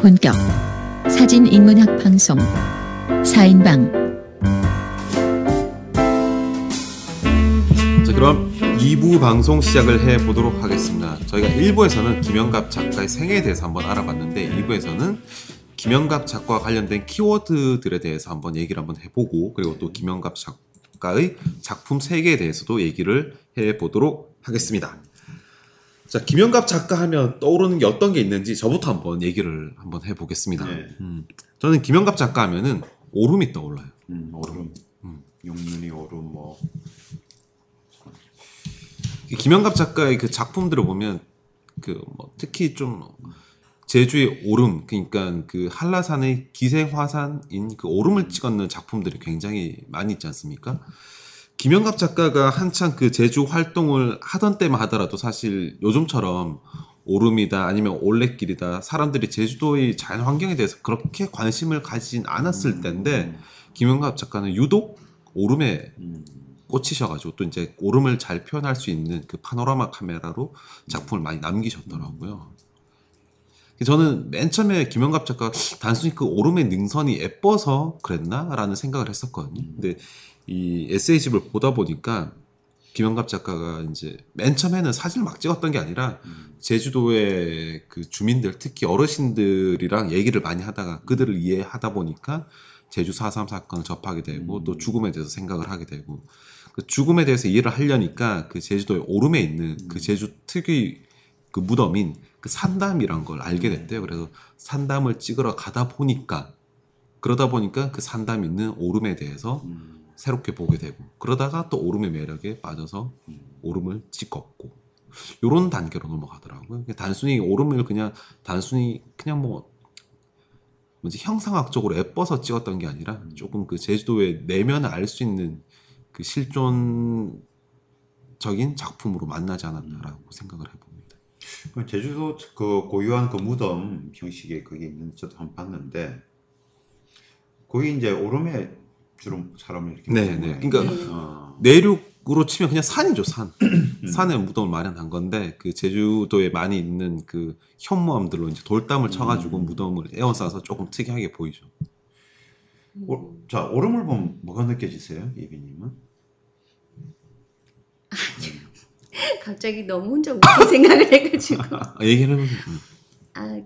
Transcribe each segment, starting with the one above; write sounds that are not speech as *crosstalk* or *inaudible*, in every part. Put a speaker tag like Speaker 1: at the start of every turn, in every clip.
Speaker 1: 본격 사진 인문학 방송 4인방
Speaker 2: 자 그럼 2부 방송 시작을 해 보도록 하겠습니다. 저희가 1부에서는 김영갑 작가의 생애에 대해서 한번 알아봤는데 2부에서는 김영갑 작가와 관련된 키워드들에 대해서 한번 얘기를 한번 해보고 그리고 또 김영갑 작가의 작품 세계에 대해서도 얘기를 해 보도록 하겠습니다. 자 김영갑 작가 하면 떠오르는 게 어떤 게 있는지 저부터 한번 얘기를 한번 해보겠습니다.
Speaker 3: 네.
Speaker 2: 음, 저는 김영갑 작가 하면은 오름이 떠올라요.
Speaker 3: 음, 오름,
Speaker 2: 음.
Speaker 3: 용눈이 오름
Speaker 2: 뭐이 김영갑 작가의 그 작품들을 보면 그 뭐 특히 좀 제주의 오름 그러니까 그 한라산의 기생화산인 그 오름을 찍었는 작품들이 굉장히 많이 있지 않습니까? 김영갑 작가가 한창 그 제주 활동을 하던 때만 하더라도 사실 요즘처럼 오름이다 아니면 올레길이다 사람들이 제주도의 자연 환경에 대해서 그렇게 관심을 가지진 않았을 때인데 김영갑 작가는 유독 오름에
Speaker 3: 음,
Speaker 2: 꽂히셔가지고 또 이제 오름을 잘 표현할 수 있는 그 파노라마 카메라로 작품을 많이 남기셨더라고요. 저는 맨 처음에 김영갑 작가 단순히 그 오름의 능선이 예뻐서 그랬나라는 생각을 했었거든요. 근데 이 에세이집을 보다 보니까 김영갑 작가가 이제 맨 처음에는 사진을 막 찍었던 게 아니라 제주도의 그 주민들 특히 어르신들이랑 얘기를 많이 하다가 그들을 이해하다 보니까 제주 4.3 사건을 접하게 되고 또 죽음에 대해서 생각을 하게 되고 그 죽음에 대해서 이해를 하려니까 그 제주도의 오름에 있는 그 제주 특유의 그 무덤인 그 산담이란 걸 알게 됐대요. 그래서 산담을 찍으러 가다 보니까 그러다 보니까 그 산담 있는 오름에 대해서
Speaker 3: 음,
Speaker 2: 새롭게 보게 되고 그러다가 또 오름의 매력에 빠져서 오름을 찍었고 요런 단계로 넘어가더라고요. 단순히 오름을 그냥 단순히 그냥 뭐 뭐지 형상학적으로 예뻐서 찍었던 게 아니라 조금 그 제주도의 내면을 알 수 있는 그 실존적인 작품으로 만나지 않았나라고 생각을 해봅니다.
Speaker 3: 그 제주도 그 고유한 그 무덤 형식의 그게 있는 저도 한번 봤는데 거기 이제 오름에 주로 사람을 이렇게
Speaker 2: 네, 네. 그러니까
Speaker 3: 어,
Speaker 2: 내륙으로 치면 그냥 산이죠 산 *clears throat* 산에 무덤을 마련한 건데 그 제주도에 많이 있는 그 현무암들로 이제 돌담을 쳐가지고 무덤을 에워싸서 조금 특이하게 보이죠.
Speaker 3: 오, 자 오름을 보면 뭐가 느껴지세요, 예비님은? *laughs*
Speaker 4: 갑자기 너무 혼자 웃긴 생각을 해가지고
Speaker 2: 아, 얘기를 해보면 음.
Speaker 4: 아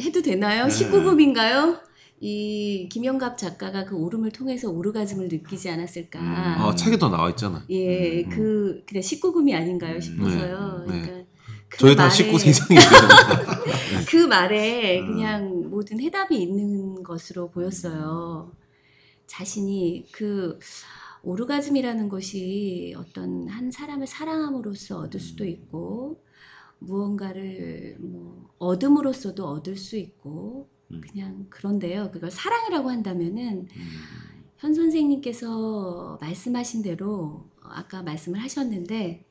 Speaker 4: 해도 되나요?
Speaker 3: 네.
Speaker 4: 19금인가요? 이 김영갑 작가가 그 오름을 통해서 오르가즘을 느끼지 않았을까?
Speaker 3: 음.
Speaker 2: 어, 책에 도 나와 있잖아.
Speaker 4: 예,
Speaker 3: 음.
Speaker 4: 그 그냥 19금이 아닌가요
Speaker 3: 음.
Speaker 4: 싶어서요.
Speaker 2: 네, 네.
Speaker 4: 그러니까 그
Speaker 2: 저희 다
Speaker 4: 말에-
Speaker 2: 19세 *laughs* 이상이죠.
Speaker 4: 그 말에
Speaker 3: 음.
Speaker 4: 그냥 모든 해답이 있는 것으로 보였어요. 자신이 그 오르가즘이라는 것이 어떤 한 사람을 사랑함으로써 얻을 수도 있고 무언가를 뭐 얻음으로써도 얻을 수 있고
Speaker 3: 음.
Speaker 4: 그냥 그런데요. 그걸 사랑이라고 한다면은
Speaker 3: 음,
Speaker 4: 현 선생님께서 말씀하신 대로 아까 말씀을 하셨는데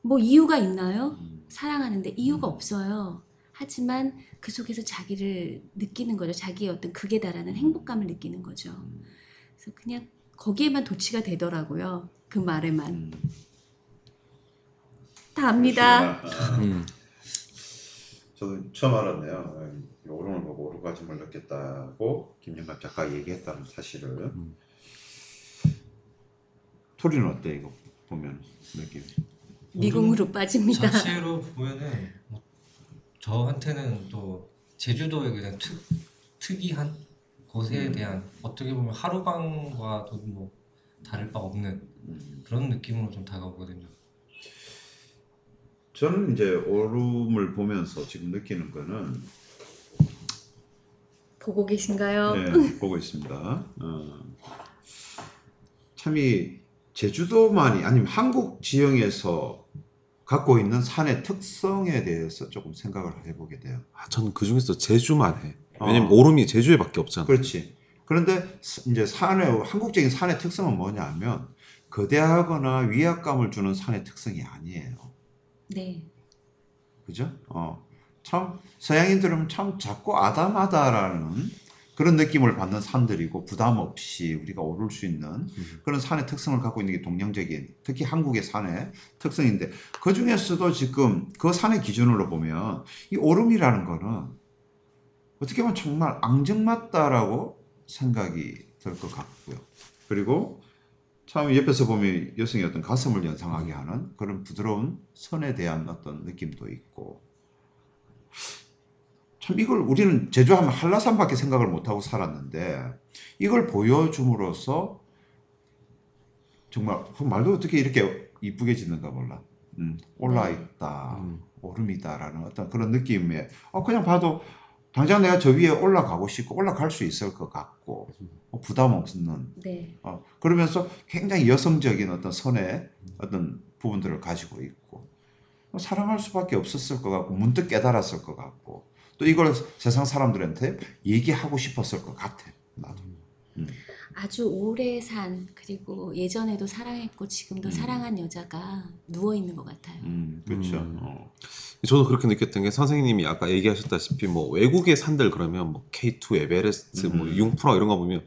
Speaker 4: 뭐 이유가 있나요?
Speaker 3: 음,
Speaker 4: 사랑하는데 이유가
Speaker 3: 음.
Speaker 4: 없어요. 하지만 그 속에서 자기를 느끼는 거죠. 자기의 어떤 극에 달하는 행복감을 느끼는 거죠.
Speaker 3: 음,
Speaker 4: 그래서 그냥 거기에만 도취가 되더라고요. 그 말에만.
Speaker 3: 음.
Speaker 4: 다 압니다. *laughs*
Speaker 3: 저도 처음 알았네요. 어, 오름을 보고 오르가즘을 느꼈다고 김영갑 작가 얘기했다는 사실을.
Speaker 2: 음.
Speaker 3: 토리는 어때 이거 보면 느낌?
Speaker 4: 미궁으로 빠집니다.
Speaker 5: 자체로 보면은 뭐 저한테는 또 제주도의 그냥 특, 특이한 곳에
Speaker 3: 음.
Speaker 5: 대한 어떻게 보면 하루방과도 뭐 다를 바 없는
Speaker 3: 음.
Speaker 5: 그런 느낌으로 좀 다가오거든요.
Speaker 3: 저는 이제 오름을 보면서 지금 느끼는 거는
Speaker 4: 보고 계신가요?
Speaker 3: 네, *laughs* 보고 있습니다. 어, 참이 제주도만이 아니면 한국 지형에서 갖고 있는 산의 특성에 대해서 조금 생각을 해보게 돼요.
Speaker 2: 아, 저는 그 중에서 제주만 해. 왜냐면
Speaker 3: 어.
Speaker 2: 오름이 제주에밖에 없잖아.
Speaker 3: 그렇지. 그런데 스- 이제 산의 한국적인 산의 특성은 뭐냐면 거대하거나 위압감을 주는 산의 특성이 아니에요.
Speaker 4: 네.
Speaker 3: 그죠? 어, 참 서양인들은 참 작고 아담하다라는 그런 느낌을 받는 산들이고 부담 없이 우리가 오를 수 있는 그런 산의 특성을 갖고 있는 게 동양적인 특히 한국의 산의 특성인데 그 중에서도 지금 그 산의 기준으로 보면 이 오름이라는 거는 어떻게 보면 정말 앙증맞다라고 생각이 들 것 같고요. 그리고 참 옆에서 보면 여성의 어떤 가슴을 연상하게 하는 그런 부드러운 선에 대한 어떤 느낌도 있고 참 이걸 우리는 제주하면 한라산밖에 생각을 못하고 살았는데 이걸 보여줌으로써 정말 그 말도 어떻게 이렇게 이쁘게 짓는가 몰라. 음, 올라 있다,
Speaker 2: 음.
Speaker 3: 오름이다라는 어떤 그런 느낌에 어, 그냥 봐도 당장 내가 저 위에 올라가고 싶고 올라갈 수 있을 것 같고 어, 부담 없는
Speaker 4: 네.
Speaker 3: 어, 그러면서 굉장히 여성적인 어떤 선의 어떤 부분들을 가지고 있고 어, 사랑할 수밖에 없었을 것 같고 문득 깨달았을 것 같고 또 이걸 세상 사람들한테 얘기하고 싶었을 것 같아 나도
Speaker 4: 아주 오래 산 그리고 예전에도 사랑했고 지금도
Speaker 3: 음.
Speaker 4: 사랑한 여자가 누워 있는 것 같아요.
Speaker 3: 음, 그렇죠
Speaker 2: 음.
Speaker 3: 어.
Speaker 2: 저도 그렇게 느꼈던 게 선생님이 아까 얘기하셨다시피 뭐 외국의 산들 그러면 뭐 K2 에베레스트 뭐
Speaker 3: 음.
Speaker 2: 융프라 이런 거 보면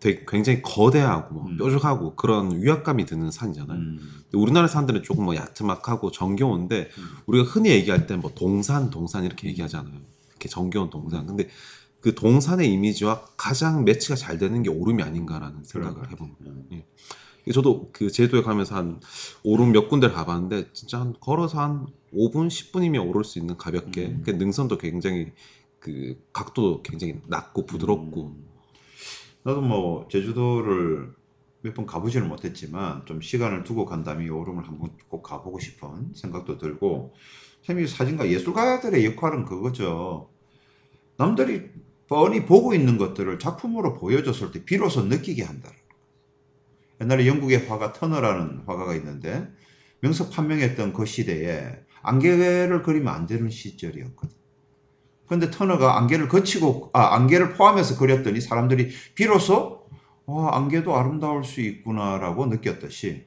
Speaker 2: 되게 굉장히 거대하고 뭐
Speaker 3: 음.
Speaker 2: 뾰족하고 그런 위압감이 드는 산이잖아요.
Speaker 3: 음.
Speaker 2: 근데 우리나라 산들은 조금 뭐 야트막하고 정겨운데
Speaker 3: 음.
Speaker 2: 우리가 흔히 얘기할 때 뭐 동산 동산 이렇게 얘기하잖아요. 이렇게 정겨운 동산. 근데 그 동산의 이미지와 가장 매치가 잘 되는 게 오름이 아닌가라는 생각을. 해봅니다.
Speaker 3: 음.
Speaker 2: 저도 그 제도에 가면서 한 오름 몇 군데를 가봤는데 진짜 한 걸어서 한 5분 10분이면 오를 수 있는 가볍게
Speaker 3: 음.
Speaker 2: 그 능선도 굉장히 그 각도도 굉장히 낮고 부드럽고
Speaker 3: 음. 나도 뭐 제주도를 몇 번 가보지는 못했지만 좀 시간을 두고 간다면 이 오름을 한번 꼭 가보고 싶은 생각도 들고 참이 사진가 예술가들의 역할은 그거죠. 남들이 뻔히 보고 있는 것들을 작품으로 보여줬을 때 비로소 느끼게 한다. 옛날에 영국의 화가 터너라는 화가가 있는데 명석 판명했던 그 시대에 안개를 그리면 안 되는 시절이었거든. 근데 터너가 안개를 거치고 아 안개를 포함해서 그렸더니 사람들이 비로소 와 안개도 아름다울 수 있구나라고 느꼈듯이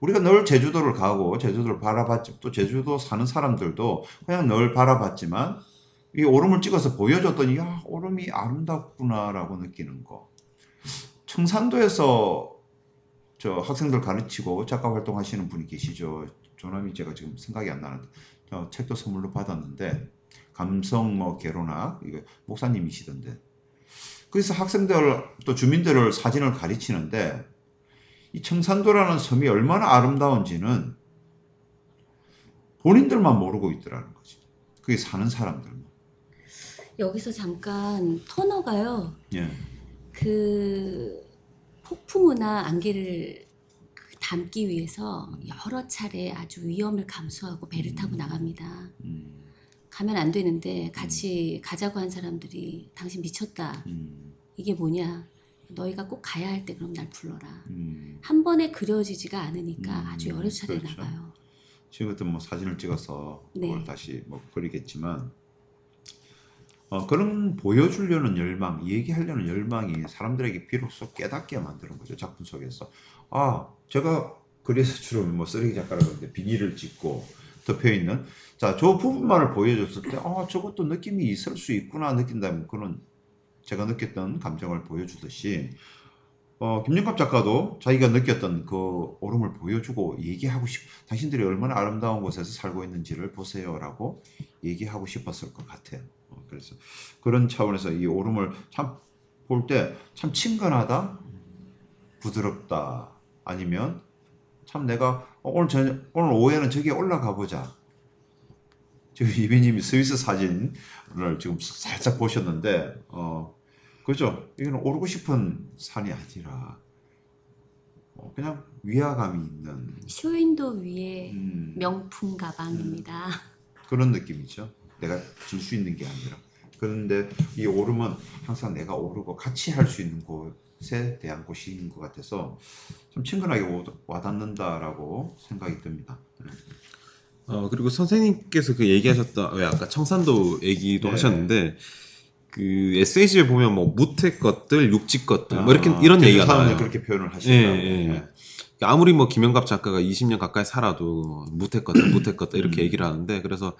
Speaker 3: 우리가 늘 제주도를 가고 제주도를 바라봤지 또 제주도 사는 사람들도 그냥 늘 바라봤지만 이 오름을 찍어서 보여줬더니 야 오름이 아름답구나라고 느끼는 거 청산도에서 저 학생들 가르치고 작가 활동하시는 분이 계시죠 조남이 제가 지금 생각이 안 나는데 저 책도 선물로 받았는데 감성 뭐 개론학 이거 목사님이시던데 그래서 학생들 또 주민들을 사진을 가르치는데 이 청산도라는 섬이 얼마나 아름다운지는 본인들만 모르고 있더라는 거지. 그게 사는 사람들만.
Speaker 4: 여기서 잠깐 터너가요.
Speaker 3: 예.
Speaker 4: 그 폭풍우나 안개를 그 담기 위해서 여러 차례 아주 위험을 감수하고 배를 타고 나갑니다.
Speaker 3: 음,
Speaker 4: 가면 안 되는데 같이 가자고 한 사람들이 당신 미쳤다.
Speaker 3: 음,
Speaker 4: 이게 뭐냐? 너희가 꼭 가야 할 때 그럼 날 불러라.
Speaker 3: 음.
Speaker 4: 한 번에 그려지지가 않으니까
Speaker 3: 음,
Speaker 4: 아주 여러 차례
Speaker 3: 그렇죠.
Speaker 4: 나가요.
Speaker 3: 지금 같은 뭐 사진을 찍어서
Speaker 4: 네.
Speaker 3: 그걸 다시 뭐 그리겠지만 어, 그런 보여주려는 열망, 얘기하려는 열망이 사람들에게 비로소 깨닫게 만드는 거죠 작품 속에서. 아, 제가 그래서 주로 뭐 쓰레기 작가라고 하는데 비닐을 찍고 덮여 있는 자, 저 부분만을 보여줬을 때, 아, 저것도 느낌이 있을 수 있구나 느낀다면 그런 제가 느꼈던 감정을 보여주듯이 어, 김영갑 작가도 자기가 느꼈던 그 오름을 보여주고 얘기하고 싶, 당신들이 얼마나 아름다운 곳에서 살고 있는지를 보세요라고 얘기하고 싶었을 것 같아요. 어, 그래서 그런 차원에서 이 오름을 참 볼 때 참 친근하다, 부드럽다, 아니면 참 내가 어, 오늘 저녁, 오늘 오후에는 저기에 올라가 보자. 지금 이비님이 스위스 사진을 지금 살짝 보셨는데, 어, 그죠? 이거는 오르고 싶은 산이 아니라 어, 그냥 위화감이 있는
Speaker 4: 쇼윈도 위에
Speaker 3: 음,
Speaker 4: 명품 가방입니다.
Speaker 3: 그런 느낌이죠. 내가 질 수 있는 게 아니라. 그런데 이 오름은 항상 내가 오르고 같이 할 수 있는 곳에 대한 곳인 것 같아서 좀 친근하게 오- 와닿는다라고 생각이 듭니다. 네.
Speaker 2: 어, 그리고 선생님께서 그 얘기하셨던, 왜 아까 청산도 얘기도
Speaker 3: 네.
Speaker 2: 하셨는데, 그 에세이집에 보면 뭐 무태 것들, 육지 것들, 뭐 이렇게
Speaker 3: 아,
Speaker 2: 이런
Speaker 3: 제주
Speaker 2: 얘기가
Speaker 3: 사람들이
Speaker 2: 나와요.
Speaker 3: 그렇게 표현을 하시더라고요.
Speaker 2: 예, 예.
Speaker 3: 네.
Speaker 2: 아무리 뭐 김영갑 작가가 20년 가까이 살아도 무태 것들, 무태 것들 이렇게
Speaker 3: 음.
Speaker 2: 얘기를 하는데, 그래서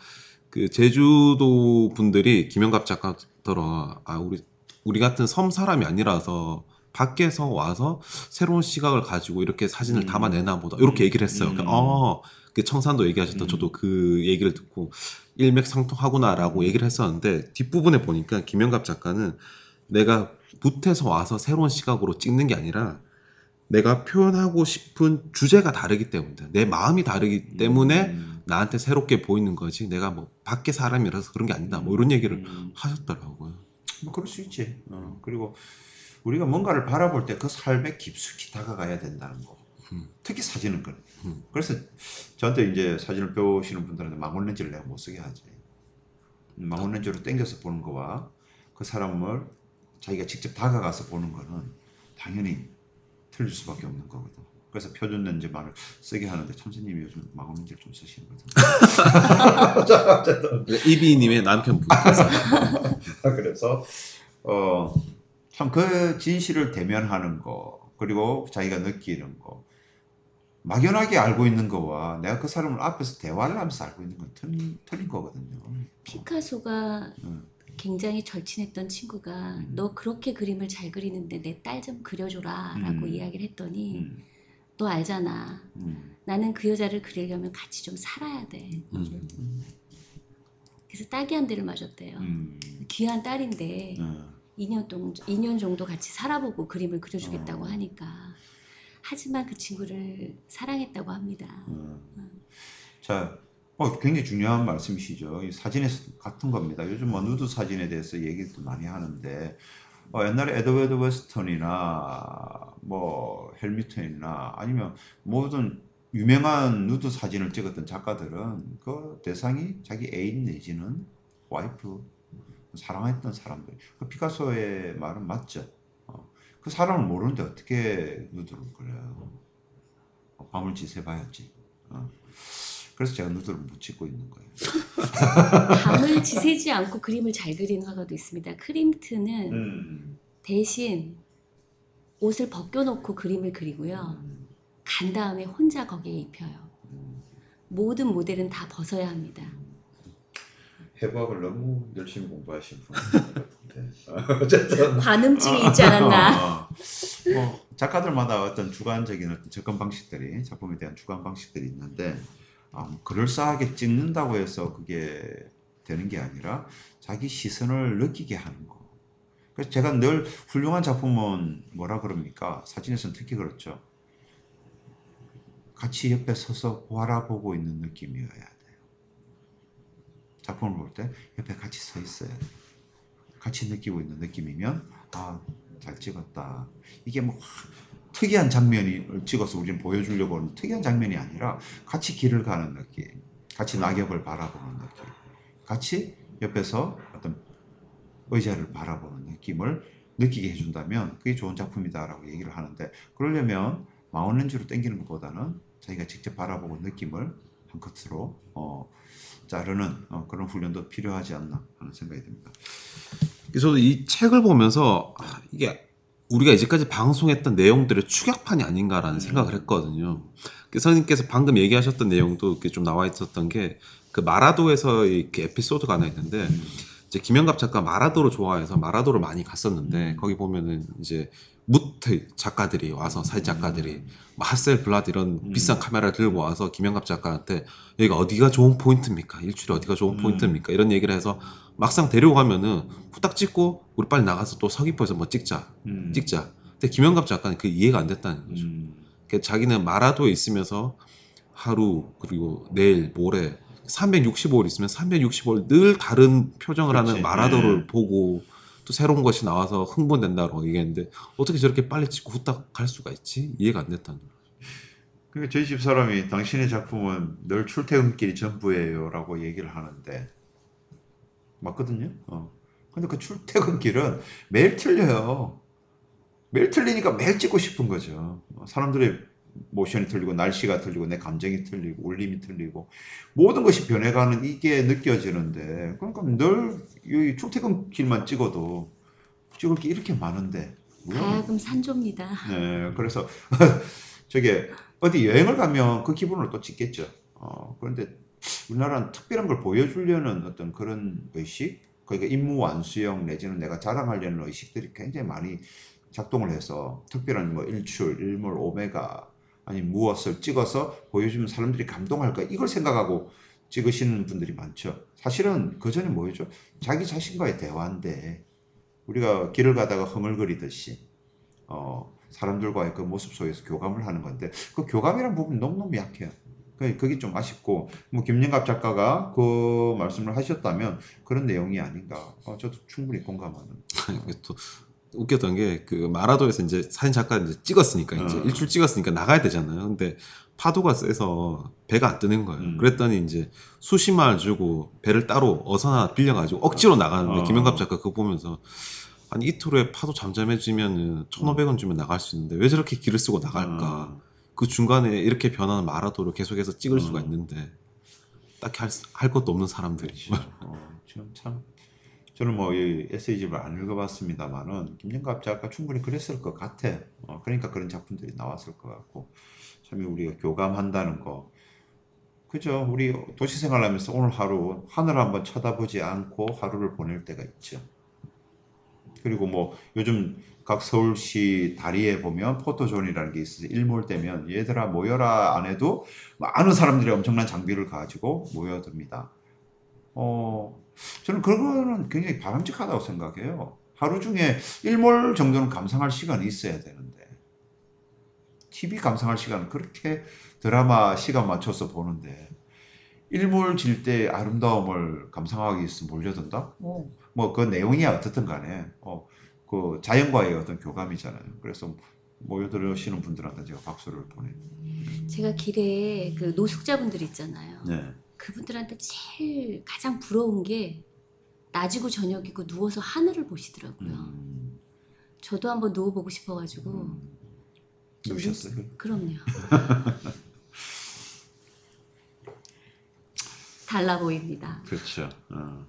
Speaker 2: 그 제주도 분들이 김영갑 작가더러, 아, 우리, 우리 같은 섬 사람이 아니라서 밖에서 와서 새로운 시각을 가지고 이렇게 사진을
Speaker 3: 음.
Speaker 2: 담아내나 보다. 이렇게 얘기를 했어요.
Speaker 3: 음.
Speaker 2: 그러니까, 어, 그 청산도 얘기하셨던
Speaker 3: 음.
Speaker 2: 저도 그 얘기를 듣고 일맥상통하구나라고 얘기를 했었는데 뒷부분에 보니까 김영갑 작가는 내가 붓에서 와서 새로운 시각으로 찍는 게 아니라 내가 표현하고 싶은 주제가 다르기 때문이다. 내 마음이 다르기 때문에
Speaker 3: 음.
Speaker 2: 나한테 새롭게 보이는 거지. 내가 뭐 밖에 사람이라서 그런 게 아니다. 뭐 이런 얘기를
Speaker 3: 음.
Speaker 2: 하셨더라고요.
Speaker 3: 뭐 그럴 수 있지. 어, 그리고 우리가 뭔가를 바라볼 때 그 삶에 깊숙이 다가가야 된다는 거.
Speaker 2: 음.
Speaker 3: 특히 사진은 그래.
Speaker 2: 음.
Speaker 3: 그래서 저한테 이제 사진을 배우시는 분들한테 망원 렌즈를 내가 못 쓰게 하지. 망원 렌즈로 당겨서 보는 거와 그 사람을 자기가 직접 다가가서 보는 거는 당연히 틀릴 수밖에 없는 거거든. 그래서 표준 렌즈만을 쓰게 하는데 참새님이 요즘 망원 렌즈를 좀 쓰시는 거죠. *laughs*
Speaker 2: 이비님의 남편분. *laughs*
Speaker 3: 그래서 어 참 그 진실을 대면하는 거 그리고 자기가 느끼는 거 막연하게 알고 있는 거와 내가 그 사람을 앞에서 대화를 하면서 알고 있는 건 틀린, 틀린 거거든요.
Speaker 4: 피카소가
Speaker 3: 음.
Speaker 4: 굉장히 절친했던 친구가
Speaker 3: 음.
Speaker 4: 너 그렇게 그림을 잘 그리는데 내 딸 좀 그려줘라 라고
Speaker 3: 음.
Speaker 4: 이야기를 했더니
Speaker 3: 음,
Speaker 4: 너 알잖아.
Speaker 3: 음,
Speaker 4: 나는 그 여자를 그리려면 같이 좀 살아야 돼.
Speaker 2: 음.
Speaker 4: 그래서 딸기 한 대를 맞았대요.
Speaker 3: 음,
Speaker 4: 귀한 딸인데
Speaker 3: 어,
Speaker 4: 2년 동 2년 정도 같이 살아보고 그림을 그려주겠다고
Speaker 3: 어.
Speaker 4: 하니까 하지만 그 친구를 사랑했다고 합니다.
Speaker 3: 어. 자, 어, 굉장히 중요한 말씀이시죠. 이 사진에 같은 겁니다. 요즘 뭐 누드 사진에 대해서 얘기도 많이 하는데 어, 옛날에 에드워드 웨스턴이나 뭐 헬무트 뉴턴이나 아니면 모든 유명한 누드 사진을 찍었던 작가들은 그 대상이 자기 애인 내지는 와이프 사랑했던 사람들. 그 피카소의 말은 맞죠. 어, 그 사람을 모르는데 어떻게 누드를 그려요? 어, 밤을 지새봐야지. 어. 그래서 제가 못 찍고 있는 거예요. *laughs*
Speaker 4: 밤을 지새지 않고 그림을 잘 그리는 화가도 있습니다. 크림트는
Speaker 3: 음.
Speaker 4: 대신 옷을 벗겨놓고 그림을 그리고요.
Speaker 3: 음.
Speaker 4: 간 다음에 혼자 거기에 입혀요. 모든 모델은 다 벗어야 합니다.
Speaker 3: 해부학을 너무 열심히 공부하신 분 같은데. *laughs* *laughs* 어쨌든
Speaker 4: 관음증이 있지 않았나?
Speaker 3: 어, 어. 뭐 작가들마다 어떤 주관적인 어떤 접근 방식들이 작품에 대한 주관 방식들이 있는데 아, 뭐 그럴싸하게 찍는다고 해서 그게 되는 게 아니라 자기 시선을 느끼게 하는 거. 그래서 제가 늘 훌륭한 작품은 뭐라 그럽니까? 사진에서는 특히 그렇죠. 같이 옆에 서서 바라보고 있는 느낌이어야 돼요. 작품을 볼 때 옆에 같이 서 있어야 돼요. 같이 느끼고 있는 느낌이면 아 잘 찍었다. 이게 뭐 특이한 장면을 찍어서 우리는 보여주려고 하는 특이한 장면이 아니라 같이 길을 가는 느낌, 같이 낙엽을 바라보는 느낌, 같이 옆에서 어떤 의자를 바라보는 느낌을 느끼게 해준다면 그게 좋은 작품이다라고 얘기를 하는데 그러려면 망원 렌즈로 당기는 것보다는 자기가 직접 바라보고 느낌을 한 컷으로 어, 자르는 어, 그런 훈련도 필요하지 않나 하는 생각이 듭니다.
Speaker 2: 그래서 이 책을 보면서 아, 이게 우리가 이제까지 방송했던 내용들의 축약판이 아닌가라는
Speaker 3: 음.
Speaker 2: 생각을 했거든요. 그 선생님께서 방금 얘기하셨던 내용도 이렇게 좀 나와 있었던 게 그 마라도에서 이렇게 에피소드가 하나 있는데
Speaker 3: 음.
Speaker 2: 이제 김영갑 작가 마라도를 좋아해서 마라도를 많이 갔었는데
Speaker 3: 음.
Speaker 2: 거기 보면은 이제 무트 작가들이 와서 사진 작가들이 뭐 하셀 블라드 이런
Speaker 3: 음.
Speaker 2: 비싼 카메라 들고 와서 김영갑 작가한테 여기가 어디가 좋은 포인트입니까? 일출이 어디가 좋은
Speaker 3: 음.
Speaker 2: 포인트입니까? 이런 얘기를 해서 막상 데려가면은 후딱 찍고 우리 빨리 나가서 또 서귀포에서 뭐 찍자
Speaker 3: 음.
Speaker 2: 찍자. 근데 김영갑 작가는 그 이해가 안 됐다는 거죠.
Speaker 3: 음.
Speaker 2: 그러니까 자기는 마라도에 있으면서 하루 그리고 내일 모레 365일 있으면 365일 늘 다른 표정을
Speaker 3: 그렇지.
Speaker 2: 하는 마라도를
Speaker 3: 네.
Speaker 2: 보고 또 새로운 것이 나와서 흥분된다고 얘기했는데 어떻게 저렇게 빨리 찍고 후딱 갈 수가 있지? 이해가 안 됐다는 거죠.
Speaker 3: 그러니까 저희 집 사람이 당신의 작품은 늘 출퇴근길이 전부예요라고 얘기를 하는데 맞거든요. 어. 근데 그 출퇴근길은 매일 틀려요. 매일 틀리니까 매일 찍고 싶은 거죠. 어, 사람들의 모션이 틀리고 날씨가 틀리고 내 감정이 틀리고 울림이 틀리고 모든 것이 변해가는 이게 느껴지는데 그러니까 늘이 출퇴근길만 찍어도 찍을 게 이렇게 많은데?
Speaker 4: 가야금 산조입니다.
Speaker 3: 네, 그래서 *laughs* 저게 어디 여행을 가면 그 기분으로 또 찍겠죠. 어, 그런데 우리나라는 특별한 걸 보여주려는 어떤 그런 의식, 그러니까 임무 완수형 내지는 내가 자랑하려는 의식들이 굉장히 많이 작동을 해서 특별한 뭐 일출, 일몰, 오메가 아니 무엇을 찍어서 보여주면 사람들이 감동할까 이걸 생각하고 찍으시는 분들이 많죠. 사실은 그 전에 뭐였죠? 자기 자신과의 대화인데 우리가 길을 가다가 흥얼거리듯이 어, 사람들과의 그 모습 속에서 교감을 하는 건데 그 교감이란 부분이 너무너무 약해요. 그- 그게 좀 아쉽고 뭐 김영갑 작가가 그 말씀을 하셨다면 그런 내용이 아닌가. 어, 저도 충분히 공감하는. *laughs*
Speaker 2: 또 웃겼던 게 그 마라도에서 이제 사진 작가 이제 찍었으니까 이제
Speaker 3: 어.
Speaker 2: 일출 찍었으니까 나가야 되잖아요. 근데 파도가 세서 배가 안 뜨는 거예요.
Speaker 3: 음.
Speaker 2: 그랬더니 이제 수십만 원 주고 배를 따로 어서나 빌려가지고 억지로 나가는데
Speaker 3: 어.
Speaker 2: 김영갑 작가 그거 보면서 아니 이틀 후에 파도 잠잠해지면은 1,500원 주면 나갈 수 있는데 왜 저렇게 길을 쓰고 나갈까?
Speaker 3: 어.
Speaker 2: 그 중간에 이렇게 변하는 마라도를 계속해서 찍을 수가
Speaker 3: 어.
Speaker 2: 있는데 딱히 할, 수- 할 것도 없는 사람들이
Speaker 3: 어, 참 저는 뭐 이 에세이집을 안 읽어봤습니다만은 김영갑 작가 충분히 그랬을 것 같아. 어, 그러니까 그런 작품들이 나왔을 것 같고 참 우리가 교감한다는 거. 그죠? 우리 도시 생활하면서 오늘 하루 하늘 한번 쳐다보지 않고 하루를 보낼 때가 있죠. 그리고 뭐 요즘 각 서울시 다리에 보면 포토존이라는 게 있어서 일몰 때면 얘들아 모여라 안 해도 많은 사람들이 엄청난 장비를 가지고 모여듭니다. 어, 저는 그거는 굉장히 바람직하다고 생각해요. 하루 중에 일몰 정도는 감상할 시간이 있어야 되는데 TV 감상할 시간은 그렇게 드라마 시간 맞춰서 보는데 일몰 질 때 아름다움을 감상하기 위해서 몰려든다? 어, 뭐그 내용이 어떻든 간에 어, 그 자연과의 어떤 교감이잖아요. 그래서 모여들으시는 분들한테 제가 박수를 보내.
Speaker 4: 제가 길에 그 노숙자분들 있잖아요.
Speaker 3: 네.
Speaker 4: 그분들한테 제일 가장 부러운 게 낮이고 저녁이고 누워서 하늘을 보시더라고요.
Speaker 3: 음,
Speaker 4: 저도 한번 누워보고 싶어가지고
Speaker 3: 음.
Speaker 4: 좀
Speaker 3: 누우셨어요?
Speaker 4: 그럼요. *laughs* 달라 보입니다.
Speaker 3: 그렇죠. 어.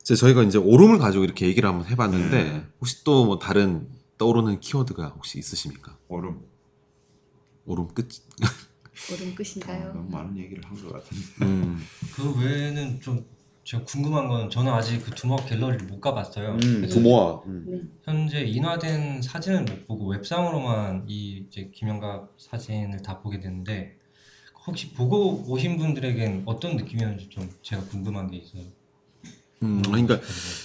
Speaker 2: 이제 저희가 이제 오름을 가지고 이렇게 얘기를 한번 해봤는데
Speaker 3: 네.
Speaker 2: 혹시 또 뭐 다른 떠오르는 키워드가 혹시 있으십니까?
Speaker 3: 오름.
Speaker 2: 오름 끝.
Speaker 4: 오름
Speaker 3: 아,
Speaker 4: 끝인가요?
Speaker 3: 너무 많은 얘기를 한 것 같은데.
Speaker 2: 음.
Speaker 5: 그 외에는 좀 제가 궁금한 건 저는 아직 그 두목 갤러리를 못 가봤어요.
Speaker 2: 음,
Speaker 5: 그래서
Speaker 2: 두모아.
Speaker 4: 네.
Speaker 5: 현재 인화된 사진을 못 보고 웹상으로만 이 이제 김영갑 사진을 다 보게 됐는데 혹시 보고 오신 분들에겐 어떤 느낌이었는지 좀 제가 궁금한 게 있어요.
Speaker 2: 음, 그러니까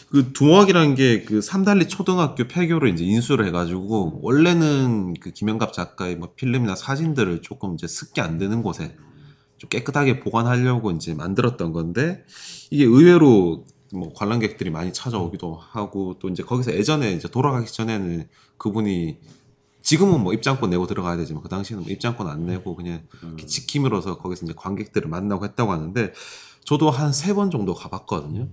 Speaker 2: 그 두모학이라는 게 그 삼달리 초등학교 폐교를 이제 인수를 해가지고 원래는 그 김영갑 작가의 뭐 필름이나 사진들을 조금 이제 습기 안 되는 곳에 좀 깨끗하게 보관하려고 이제 만들었던 건데 이게 의외로 뭐 관람객들이 많이 찾아오기도 하고 또 이제 거기서 예전에 이제 돌아가기 전에는 그분이 지금은 뭐 입장권 내고 들어가야 되지만 그 당시에는 뭐 입장권 안 내고 그냥
Speaker 3: 음.
Speaker 2: 이렇게 지킴으로써 거기서 이제 관객들을 만나고 했다고 하는데 저도 한 세 번 정도 가봤거든요.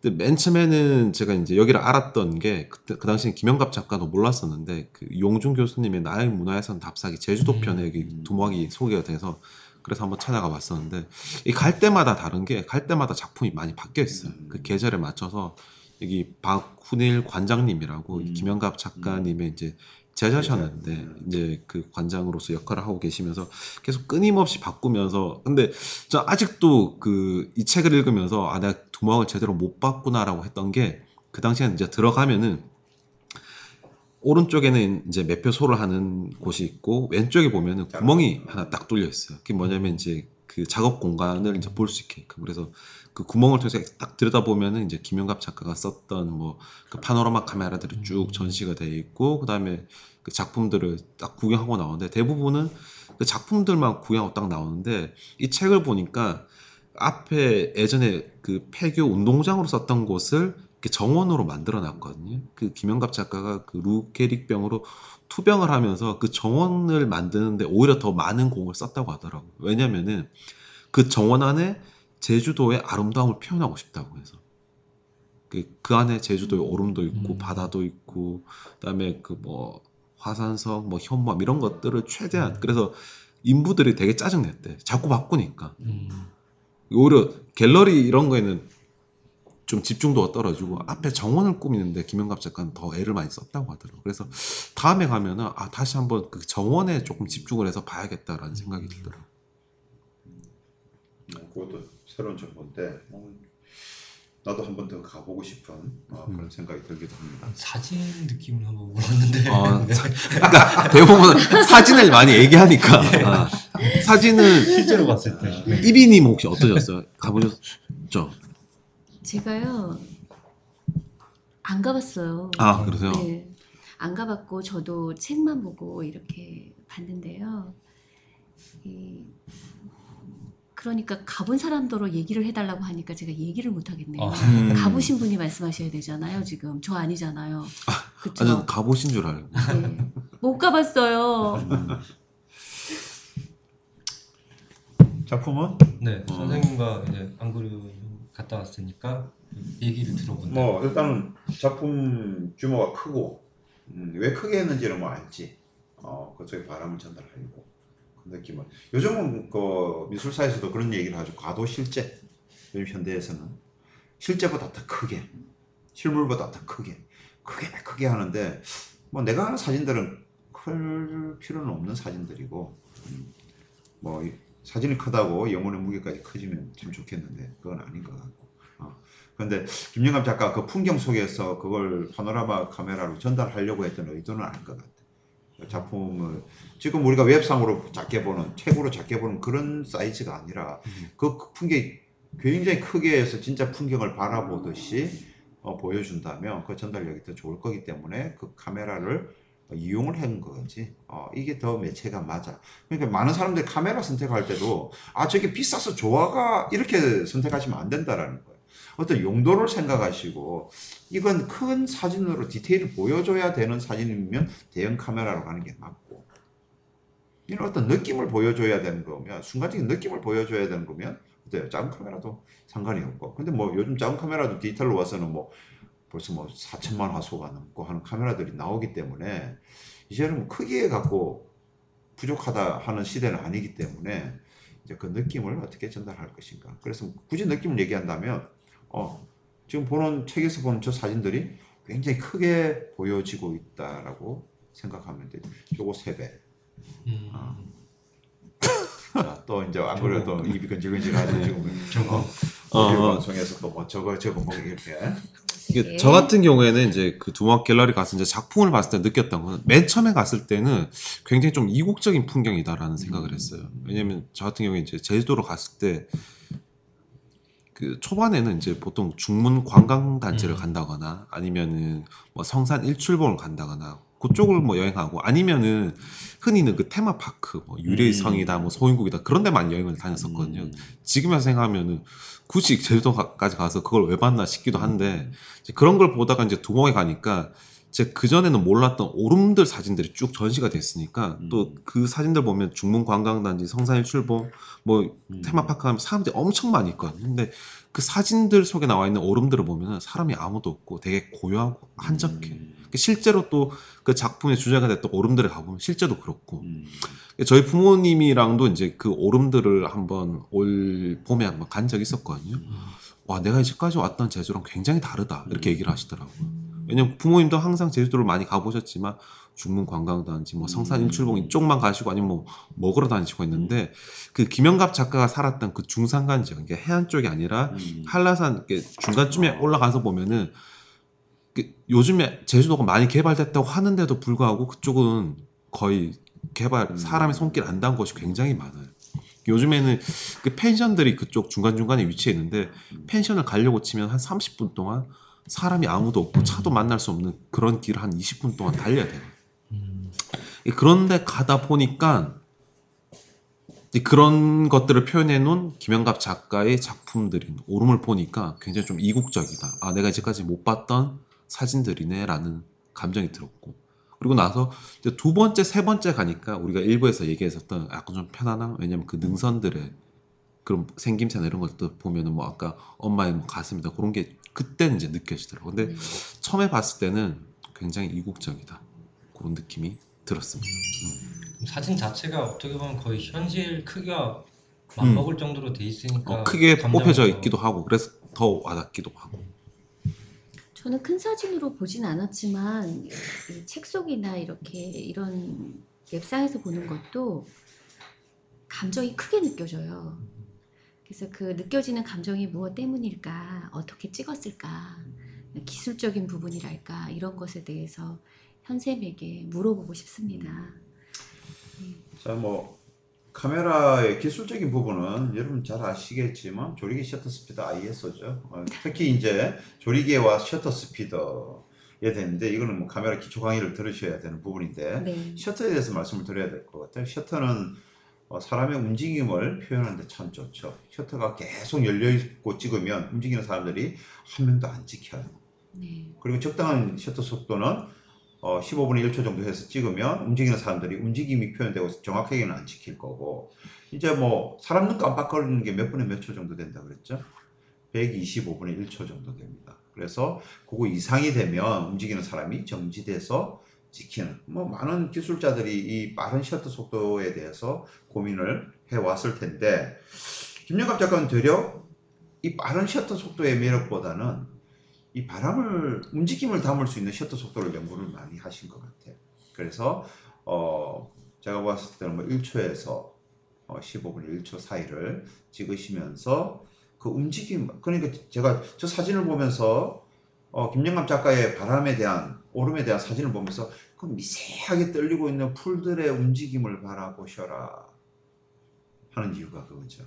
Speaker 2: 근데 맨 처음에는 제가 이제 여기를 알았던 게 그때 그 당시에 김영갑 작가도 몰랐었는데 그 용준 교수님의 나의 문화유산 답사기 제주도
Speaker 5: 음.
Speaker 2: 편에 여기 두목이 소개가 돼서 그래서 한번 찾아가 봤었는데 이 갈 때마다 다른 게 갈 때마다 작품이 많이 바뀌어 있어요.
Speaker 3: 음.
Speaker 2: 그 계절에 맞춰서 여기 박훈일 관장님이라고 이
Speaker 3: 음.
Speaker 2: 김영갑 작가님의 이제 제자셨는데
Speaker 3: 제자. 음.
Speaker 2: 이제 그 관장으로서 역할을 하고 계시면서 계속 끊임없이 바꾸면서 근데 저 아직도 그 이 책을 읽으면서 아 내가 두목을 제대로 못 봤구나라고 했던 게 그 당시에는 이제 들어가면은 오른쪽에는 이제 매표 소를 하는 곳이 있고 왼쪽에 보면은 구멍이 하나 딱 뚫려 있어요. 그게 뭐냐면 이제 그 작업 공간을 이제 볼 수 있게끔. 그래서 그 구멍을 통해서 딱 들여다 보면은 이제 김영갑 작가가 썼던 뭐 그 파노라마 카메라들이 쭉 전시가 돼 있고 그다음에 그 작품들을 딱 구경하고 나오는데 대부분은 그 작품들만 구경하고 딱 나오는데 이 책을 보니까 앞에 예전에 그 폐교 운동장으로 썼던 곳을 이렇게 정원으로 만들어 놨거든요. 그 김영갑 작가가 그 루게릭병으로 투병을 하면서 그 정원을 만드는데 오히려 더 많은 공을 썼다고 하더라고요. 왜냐면은 그 정원 안에 제주도의 아름다움을 표현하고 싶다고 해서. 그, 그 안에 제주도의 오름도 있고,
Speaker 5: 음.
Speaker 2: 바다도 있고, 그 다음에 그 뭐, 화산석, 뭐, 현무암, 이런 것들을 최대한, 그래서 인부들이 되게 짜증냈대. 자꾸 바꾸니까.
Speaker 5: 음.
Speaker 2: 오히려 갤러리 이런 거에는 좀 집중도가 떨어지고 앞에 정원을 꾸미는데 김영갑 작가는 더 애를 많이 썼다고 하더라고요. 그래서 다음에 가면은 아 다시 한번 그 정원에 조금 집중을 해서 봐야겠다라는 생각이 들더라고요.
Speaker 3: 음, 그것도 새로운 정보인데 뭐, 나도 한 번 더 가보고 싶은 어, 그런 생각이 들기도 합니다.
Speaker 5: 사진 느낌을 한번 물었는데
Speaker 2: 어, 사- *laughs* 그러니까 대부분 사진을 많이 얘기하니까 *laughs* 아, 사진은
Speaker 5: 실제로 봤을 때 네.
Speaker 2: 이비님 혹시 어떠셨어요? 가보셨죠?
Speaker 4: 제가요 안 가봤어요.
Speaker 2: 아 그러세요?
Speaker 4: 네. 안 가봤고 저도 책만 보고 이렇게 봤는데요. 이, 그러니까 가본 사람더러 얘기를 해달라고 하니까 제가 얘기를 못 하겠네요.
Speaker 5: 아.
Speaker 2: 음.
Speaker 4: 가보신 분이 말씀하셔야 되잖아요. 지금 저 아니잖아요. 그렇죠?
Speaker 2: 아, 저는 가보신 줄 알고.
Speaker 4: 네. 못 가봤어요.
Speaker 3: 작품은
Speaker 5: 네 선생님과 이제 안그루 갔다 왔으니까 얘기를 들어본다.
Speaker 3: 뭐 일단은 작품 규모가 크고 음, 왜 크게 했는지는 뭐 알지. 어 그쪽에 바람을 전달하려고 그 느낌은 요즘은 그 미술사에서도 그런 얘기를 하죠. 과도 실제 요즘 현대에서는 실제보다 더 크게 실물보다 더 크게 크게 크게 하는데 뭐 내가 하는 사진들은 클 필요는 없는 사진들이고 음, 뭐 이- 사진이 크다고 영혼의 무게까지 커지면 참 좋겠는데 그건 아닌 것 같고 어. 그런데 김영감 작가 그 풍경 속에서 그걸 파노라마 카메라로 전달하려고 했던 의도는 아닌 것 같아요. 작품을 지금 우리가 웹상으로 작게 보는 책으로 작게 보는 그런 사이즈가 아니라 그 풍경이 굉장히 크게 해서 진짜 풍경을 바라보듯이 어, 보여준다면 그 전달력이 더 좋을 거기 때문에 그 카메라를 이용을 한 거지. 어, 이게 더 매체가 맞아. 그러니까 많은 사람들이 카메라 선택할 때도 아 저게 비싸서 좋아가 이렇게 선택하시면 안 된다라는 거예요. 어떤 용도를 생각하시고 이건 큰 사진으로 디테일을 보여줘야 되는 사진이면 대형 카메라로 가는 게 맞고 이런 어떤 느낌을 보여줘야 되는 거면 순간적인 느낌을 보여줘야 되는 거면 어때요? 작은 카메라도 상관이 없고 근데 뭐 요즘 작은 카메라도 디지털로 와서는 뭐 벌써 뭐 4천만 화소가 넘고 하는 카메라들이 나오기 때문에 이제는 뭐 크기에 갖고 부족하다 하는 시대는 아니기 때문에 이제 그 느낌을 어떻게 전달할 것인가. 그래서 굳이 느낌을 얘기한다면 어, 지금 보는 책에서 보는 저 사진들이 굉장히 크게 보여지고 있다라고 생각하면 되죠. 요거 세 배.
Speaker 5: 음,
Speaker 3: 아. 자, 또 이제 안 그래도 입이 근질근질하죠 지금.
Speaker 5: 저거.
Speaker 3: 어,
Speaker 2: 어,
Speaker 3: 어,
Speaker 2: 어.
Speaker 3: 방송에서 또 뭐 저거 저거 뭐 이렇게.
Speaker 2: 이게 저 같은 경우에는 이제 그 두막 갤러리 가서 이제 작품을 봤을 때 느꼈던 거는 맨 처음에 갔을 때는 굉장히 좀 이국적인 풍경이다라는 생각을 했어요. 왜냐면 저 같은 경우에 이제 제주도로 갔을 때 그 초반에는 이제 보통 중문 관광 단지를
Speaker 5: 음.
Speaker 2: 간다거나 아니면은 뭐 성산 일출봉을 간다거나 그쪽을 뭐 여행하고 아니면은 흔히는 그 테마파크 뭐 유래의
Speaker 3: 음.
Speaker 2: 성이다 뭐 소인국이다 그런 데만 여행을 다녔었거든요.
Speaker 3: 음.
Speaker 2: 지금에서 생각하면은 굳이 제주도까지 가서 그걸 왜 봤나 싶기도 한데 이제 그런 걸 보다가 이제 두목에 가니까 제가 그전에는 몰랐던 오름들 사진들이 쭉 전시가 됐으니까
Speaker 3: 음.
Speaker 2: 또그 사진들 보면 중문 관광단지 성산일 출봉 뭐
Speaker 3: 음.
Speaker 2: 테마파크 하면 사람들이 엄청 많이 있거든요 근데 그 사진들 속에 나와 있는 오름들을 보면 사람이 아무도 없고 되게 고요하고 한적해
Speaker 3: 음.
Speaker 2: 실제로 또 그 작품의 주제가 됐던 오름들에 가보면 실제도 그렇고
Speaker 3: 음.
Speaker 2: 저희 부모님이랑도 이제 그 오름들을 한번 올 봄에 한번 간 적이 있었거든요. 와, 내가 이제까지 왔던 제주랑 굉장히 다르다. 이렇게 얘기를 하시더라고요. 왜냐면 부모님도 항상 제주도를 많이 가보셨지만 중문 관광단지, 뭐 성산 일출봉 이쪽만 가시고 아니면 뭐 먹으러 다니시고 했는데 그 김영갑 작가가 살았던 그 중산간 지역, 이게 해안 쪽이 아니라
Speaker 3: 음.
Speaker 2: 한라산 중간쯤에 올라가서 보면은 그 요즘에 제주도가 많이 개발됐다고 하는데도 불구하고 그쪽은 거의 개발 사람의 손길 안 닿은 곳이 굉장히 많아요. 요즘에는 그 펜션들이 그쪽 중간 중간에 위치해 있는데 펜션을 가려고 치면 한 30분 동안 사람이 아무도 없고 차도 만날 수 없는 그런 길을 한 20분 동안 달려야 돼요.
Speaker 5: 음,
Speaker 2: 그런데 가다 보니까 그런 것들을 표현해 놓은 김영갑 작가의 작품들인 오름을 보니까 굉장히 좀 이국적이다. 아, 내가 이제까지 못 봤던 사진들이네라는 감정이 들었고. 그리고 나서 두 번째, 세 번째 가니까 우리가 일부에서 얘기했었던 약간 좀 편안함? 왜냐면 그 능선들의 그런 생김새나 이런 것들 보면은 뭐 아까 엄마의 뭐 가슴이다 그런 게 그때는 이제 느껴지더라고요. 근데 처음에 봤을 때는 굉장히 이국적이다. 그런 느낌이 들었습니다.
Speaker 5: 사진 자체가 어떻게 보면 거의 현실 크기와 맞먹을 정도로 돼 있으니까
Speaker 2: 어, 크게 뽑혀져
Speaker 5: 더-
Speaker 2: 있기도 하고 그래서 더 와닿기도 하고
Speaker 4: 저는 큰 사진으로 보진 않았지만 이책 속이나 이렇게 이런 웹상에서 보는 것도 감정이 크게 느껴져요. 그래서 그 느껴지는 감정이 무엇 때문일까? 어떻게 찍었을까? 기술적인 부분이랄까? 이런 것에 대해서 현쌤에게 물어보고 싶습니다.
Speaker 3: 자, 뭐 카메라의 기술적인 부분은 여러분 잘 아시겠지만 조리개 셔터 스피드 ISO죠. 어, 특히 이제 조리개와 셔터 스피드에 되는데 이거는 뭐 카메라 기초 강의를 들으셔야 되는 부분인데
Speaker 4: 네.
Speaker 3: 셔터에 대해서 말씀을 드려야 될 것 같아요. 셔터는 어, 사람의 움직임을 표현하는데 참 좋죠. 셔터가 계속 열려 있고 찍으면 움직이는 사람들이 한 명도 안 찍혀요.
Speaker 4: 네.
Speaker 3: 그리고 적당한 셔터 속도는 어, 15분의 1초 정도 해서 찍으면 움직이는 사람들이 움직임이 표현되고 정확하게는 안 찍힐 거고 이제 뭐 사람 눈 깜빡거리는 게 몇 분의 몇초 정도 된다 그랬죠? 125분의 1초 정도 됩니다. 그래서 그거 이상이 되면 움직이는 사람이 정지돼서 찍히는 뭐 많은 기술자들이 이 빠른 셔터 속도에 대해서 고민을 해왔을 텐데 김영갑 작가는 되려 이 빠른 셔터 속도의 매력보다는 이 바람을 움직임을 담을 수 있는 셔터 속도를 연구를 많이 하신 것 같아요. 그래서 어 제가 봤을 때는 뭐 1초에서 어 15분의 1초 사이를 찍으시면서 그 움직임 그러니까 제가 저 사진을 보면서 어 김영갑 작가의 바람에 대한 오름에 대한 사진을 보면서 그 미세하게 떨리고 있는 풀들의 움직임을 바라보셔라 하는 이유가 그거죠.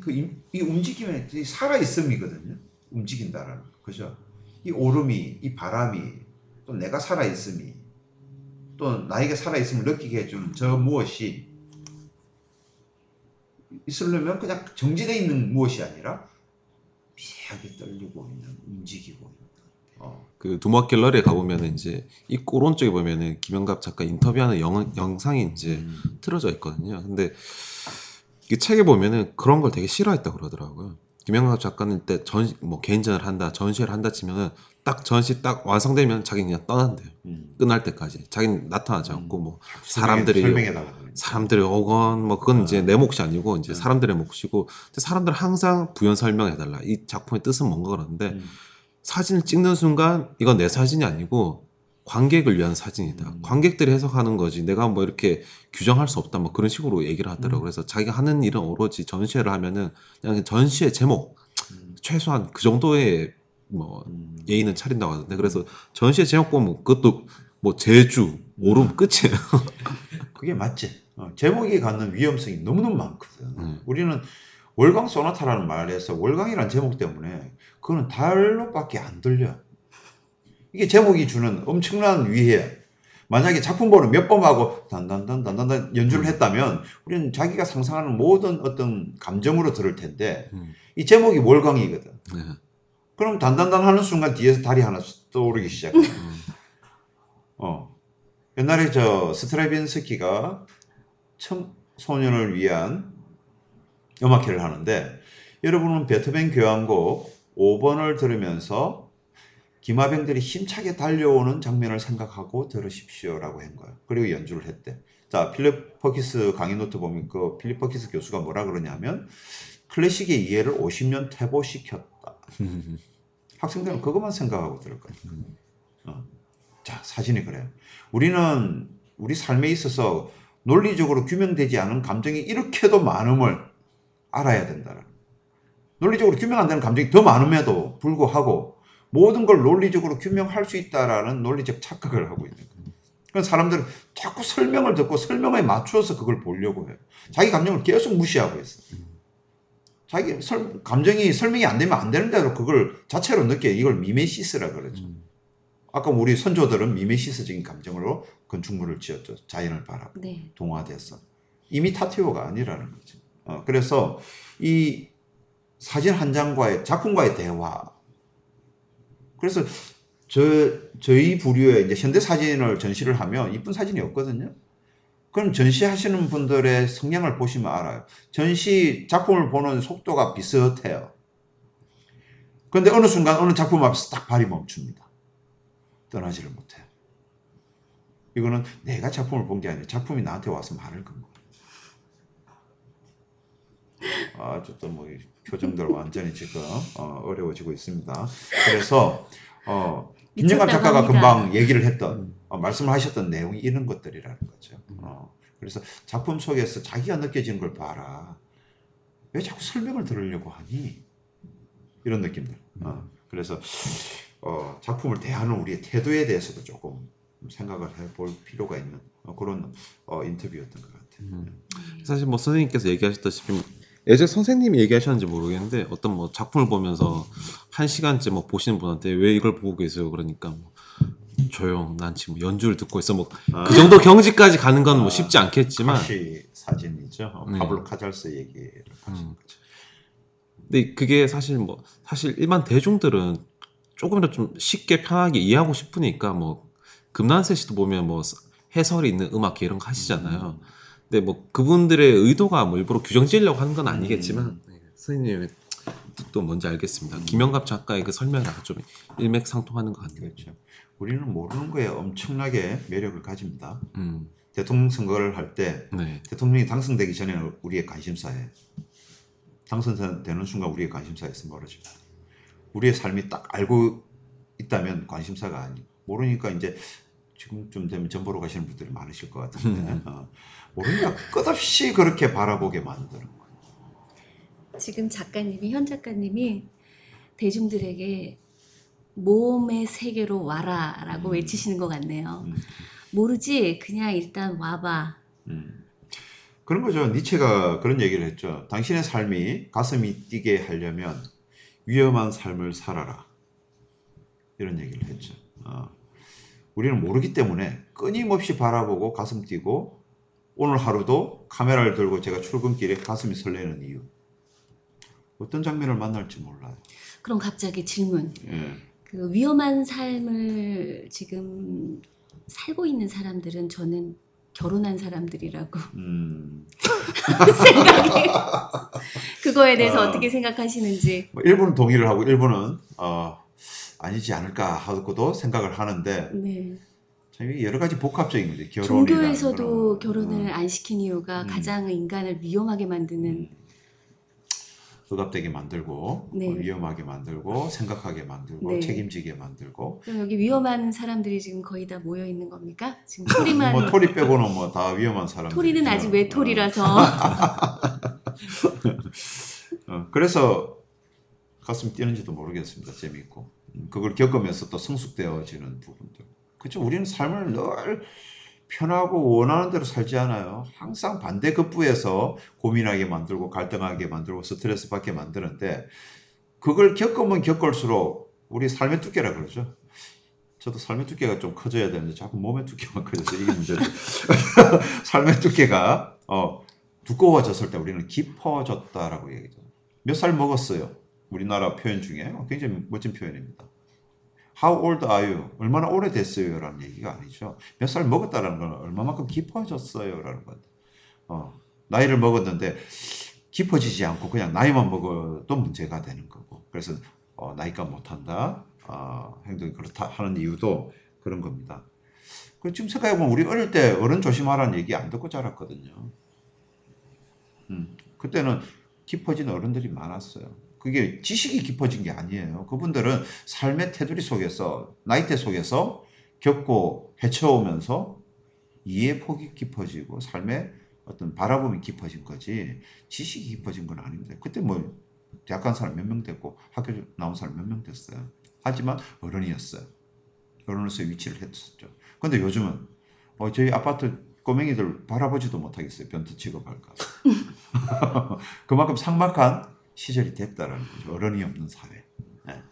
Speaker 3: 그 이 움직임에 살아 있음이거든요. 움직인다라는 거. 그죠? 이 오름이, 이 바람이, 또 내가 살아 있음이, 또 나에게 살아 있음을 느끼게 해주는 저 무엇이 있으려면 그냥 정지되어 있는 무엇이 아니라 미세하게 떨리고 있는, 움직이고 있는. 어.
Speaker 2: 그 두목 갤러리에 가보면은 이제 이 오른쪽에 보면은 김영갑 작가 인터뷰하는 영, 영상이 이제 틀어져 있거든요. 근데 이 책에 보면은 그런 걸 되게 싫어했다 그러더라고요. 김영갑 작가는 때전뭐 개인전을 한다, 전시회를 한다 치면은 딱 전시 딱 완성되면 자기는 그냥 떠난대요.
Speaker 3: 음.
Speaker 2: 끝날 때까지 자기는 나타나지 않고 뭐 사람들이
Speaker 3: 설명해달라.
Speaker 2: 사람들이 오건 뭐 그건 이제 내 몫이 아니고 이제
Speaker 3: 네.
Speaker 2: 사람들의 몫이고 근데 사람들은 항상 부연 설명해달라. 이 작품의 뜻은 뭔가 그러는데
Speaker 3: 음.
Speaker 2: 사진을 찍는 순간 이건 내 사진이 아니고 관객을 위한 사진이다.
Speaker 3: 음.
Speaker 2: 관객들이 해석하는 거지. 내가 뭐 이렇게 규정할 수 없다. 뭐 그런 식으로 얘기를 하더라고. 요
Speaker 3: 음.
Speaker 2: 그래서 자기가 하는 일은 오로지 전시회를 하면은 그냥 전시회 제목
Speaker 3: 음.
Speaker 2: 최소한 그 정도의 뭐
Speaker 3: 음.
Speaker 2: 예의는 차린다고 하던데. 그래서 전시회 제목 보면 그것도 뭐 제주 오름 끝이에요. *laughs*
Speaker 3: 그게 맞지. 어, 제목이 갖는 위험성이 너무너무 많거든.
Speaker 2: 음.
Speaker 3: 우리는 월광 소나타라는 말에서 월광이라는 제목 때문에 그거는 달로밖에 안 들려. 이게 제목이 주는 엄청난 위해. 만약에 작품 보는 몇번 하고 단단단단단단 연주를 했다면 우리는 자기가 상상하는 모든 어떤 감정으로 들을 텐데
Speaker 2: 음.
Speaker 3: 이 제목이 월광이거든.
Speaker 2: 네.
Speaker 3: 그럼 단단단 하는 순간 뒤에서 다리 하나 떠오르기 시작해.
Speaker 2: 음.
Speaker 3: 어. 옛날에 저 스트라빈스키가 청소년을 위한 음악회를 하는데 여러분은 베토벤 교향곡 5번을 들으면서 기마병들이 힘차게 달려오는 장면을 생각하고 들으십시오라고 한 거예요. 그리고 연주를 했대. 자, 필립 퍼키스 강의 노트 보면 그 필립 퍼키스 교수가 뭐라 그러냐면 클래식의 이해를 50년 퇴보시켰다. *laughs* 학생들은 그것만 생각하고 들을 거예요. 어. 자, 사진이 그래요. 우리는 우리 삶에 있어서 논리적으로 규명되지 않은 감정이 이렇게도 많음을 알아야 된다. 논리적으로 규명 안 되는 감정이 더 많음에도 불구하고 모든 걸 논리적으로 규명할 수 있다라는 논리적 착각을 하고 있는 거예요. 그런 사람들은 자꾸 설명을 듣고 설명에 맞추어서 그걸 보려고 해요. 자기 감정을 계속 무시하고 있어. 자기 설, 감정이 설명이 안 되면 안 되는 대로 그걸 자체로 느껴. 이걸 미메시스라 그러죠. 아까 우리 선조들은 미메시스적인 감정으로 건축물을 지었죠. 자연을 바라보.
Speaker 4: 네.
Speaker 3: 동화돼서 이미 타티오가 아니라는 거죠. 어, 그래서 이 사진 한 장과의 작품과의 대화. 그래서 저 저희 부류의 이제 현대 사진을 전시를 하면 이쁜 사진이 없거든요. 그럼 전시하시는 분들의 성향을 보시면 알아요. 전시 작품을 보는 속도가 비슷해요. 그런데 어느 순간 어느 작품 앞에서 딱 발이 멈춥니다. 떠나지를 못해요. 이거는 내가 작품을 본 게 아니라 작품이 나한테 와서 말을 건 거예요. 아주 또 뭐 표정들 완전히 지금 어, 어려워지고 있습니다. 그래서 어,
Speaker 4: 미쳤다고
Speaker 3: 작가가
Speaker 4: 합니다.
Speaker 3: 금방 얘기를 했던 어, 말씀을 하셨던 내용이 이런 것들이라는 거죠. 어, 그래서 작품 속에서 자기가 느껴지는 걸 봐라. 왜 자꾸 설명을 들으려고 하니? 이런 느낌들. 어, 그래서 어, 작품을 대하는 우리의 태도에 대해서도 조금 생각을 해볼 필요가 있는 어, 그런 어, 인터뷰였던 것 같아요.
Speaker 2: 사실 뭐 선생님께서 얘기하셨다시피 예전 선생님이 얘기하셨는지 모르겠는데 어떤 뭐 작품을 보면서 한 시간째 뭐 보시는 분한테 왜 이걸 보고 계세요? 그러니까 뭐 조용, 난 지금 연주를 듣고 있어. 뭐그 정도 경지까지 가는 건 뭐 쉽지 않겠지만
Speaker 3: 카시 사진이죠. 어,
Speaker 2: 네.
Speaker 3: 파블로 카잘스 얘기를 하신
Speaker 2: 음.
Speaker 3: 거죠.
Speaker 2: 근데 그게 사실 뭐 사실 일반 대중들은 조금이라도 좀 쉽게 편하게 이해하고 싶으니까 뭐 금난세 씨도 보면 뭐 해설이 있는 음악 이런 거 하시잖아요. 근데 뭐 그분들의 의도가 뭐 일부러 규정 지으려고 하는 건 아니겠지만 네, 선생님의 뜻도 뭔지 알겠습니다. 김영갑 작가의 그 설명하고 좀 일맥상통하는 것 같아요.
Speaker 3: 그렇죠. 우리는 모르는 거에 엄청나게 매력을 가집니다.
Speaker 2: 음,
Speaker 3: 대통령 선거를 할때
Speaker 2: 네,
Speaker 3: 대통령이 당선되기 전에는 우리의 관심사에 당선되는 순간 우리의 관심사에서 멀어집니다. 우리의 삶이 딱 알고 있다면 관심사가 아니 모르니까 이제 지금쯤 되면 전 보러 가시는 분들이 많으실 것 같은데 어, 모르니까 끝없이 그렇게 바라보게 만드는 거예요.
Speaker 4: 지금 작가님이 현 작가님이 대중들에게 모험의 세계로 와라라고
Speaker 3: 음.
Speaker 4: 외치시는 것 같네요.
Speaker 3: 음.
Speaker 4: 모르지 그냥 일단 와봐.
Speaker 3: 음. 그런 거죠. 니체가 그런 얘기를 했죠. 당신의 삶이 가슴이 뛰게 하려면 위험한 삶을 살아라. 이런 얘기를 했죠. 어. 우리는 모르기 때문에 끊임없이 바라보고 가슴 뛰고 오늘 하루도 카메라를 들고 제가 출근길에 가슴이 설레는 이유. 어떤 장면을 만날지 몰라요.
Speaker 4: 그럼 갑자기 질문.
Speaker 3: 예.
Speaker 4: 그 위험한 삶을 지금 살고 있는 사람들은 저는 결혼한 사람들이라고 *laughs*
Speaker 3: 음,
Speaker 4: 생각이 *laughs* 그거에 대해서
Speaker 3: 아.
Speaker 4: 어떻게 생각하시는지
Speaker 3: 뭐 일부는 동의를 하고 일부는 어, 아니지 않을까 하고도 생각을 하는데
Speaker 4: 네.
Speaker 3: 참 여러 가지 복합적인 거죠. 결혼이라는
Speaker 4: 종교에서도
Speaker 3: 거는.
Speaker 4: 결혼을
Speaker 3: 어,
Speaker 4: 안 시킨 이유가
Speaker 3: 음.
Speaker 4: 가장 인간을 위험하게 만드는
Speaker 3: 음. 억압되게 만들고
Speaker 4: 네.
Speaker 3: 어, 위험하게 만들고 생각하게 만들고
Speaker 4: 네.
Speaker 3: 책임지게 만들고
Speaker 4: 그럼 여기 위험한 사람들이 지금 거의 다 모여 있는 겁니까? 지금 *laughs* 토리만
Speaker 3: 뭐 토리 빼고는 뭐 다 위험한 사람.
Speaker 4: 토리는 아직 외톨이라서 *laughs*
Speaker 3: 어, 그래서 가슴 뛰는지도 모르겠습니다. 재미있고 음, 그걸 겪으면서 또 성숙되어지는 부분들. 그렇죠. 우리는 삶을 늘 편하고 원하는 대로 살지 않아요. 항상 반대급부에서 고민하게 만들고 갈등하게 만들고 스트레스 받게 만드는데 그걸 겪으면 겪을수록 우리 삶의 두께라 그러죠. 저도 삶의 두께가 좀 커져야 되는데 자꾸 몸의 두께만 커져서 이게 문제죠. *laughs* 삶의 두께가 어, 두꺼워졌을 때 우리는 깊어졌다라고 얘기죠. 몇 살 먹었어요? 우리나라 표현 중에 굉장히 멋진 표현입니다. How old are you? 얼마나 오래됐어요? 라는 얘기가 아니죠. 몇 살 먹었다라는 건 얼마만큼 깊어졌어요? 라는 것. 어, 나이를 먹었는데 깊어지지 않고 그냥 나이만 먹어도 문제가 되는 거고. 그래서 어, 나이가 못한다. 어, 행동이 그렇다 하는 이유도 그런 겁니다. 그 지금 생각해보면 우리 어릴 때 어른 조심하라는 얘기 안 듣고 자랐거든요. 음, 그때는 깊어진 어른들이 많았어요. 그게 지식이 깊어진 게 아니에요. 그분들은 삶의 테두리 속에서, 나이대 속에서 겪고 헤쳐오면서 이해 폭이 깊어지고 삶의 어떤 바라봄이 깊어진 거지 지식이 깊어진 건 아닙니다. 그때 뭐 대학 간 사람 몇 명 됐고 학교 나온 사람 몇 명 됐어요. 하지만 어른이었어요. 어른으로서의 위치를 했었죠. 근데 요즘은 어, 저희 아파트 꼬맹이들 바라보지도 못하겠어요. 변태 취급할까. *laughs* 그만큼 삭막한 시절이 됐다라는 거죠. 어른이 없는 사회. 네.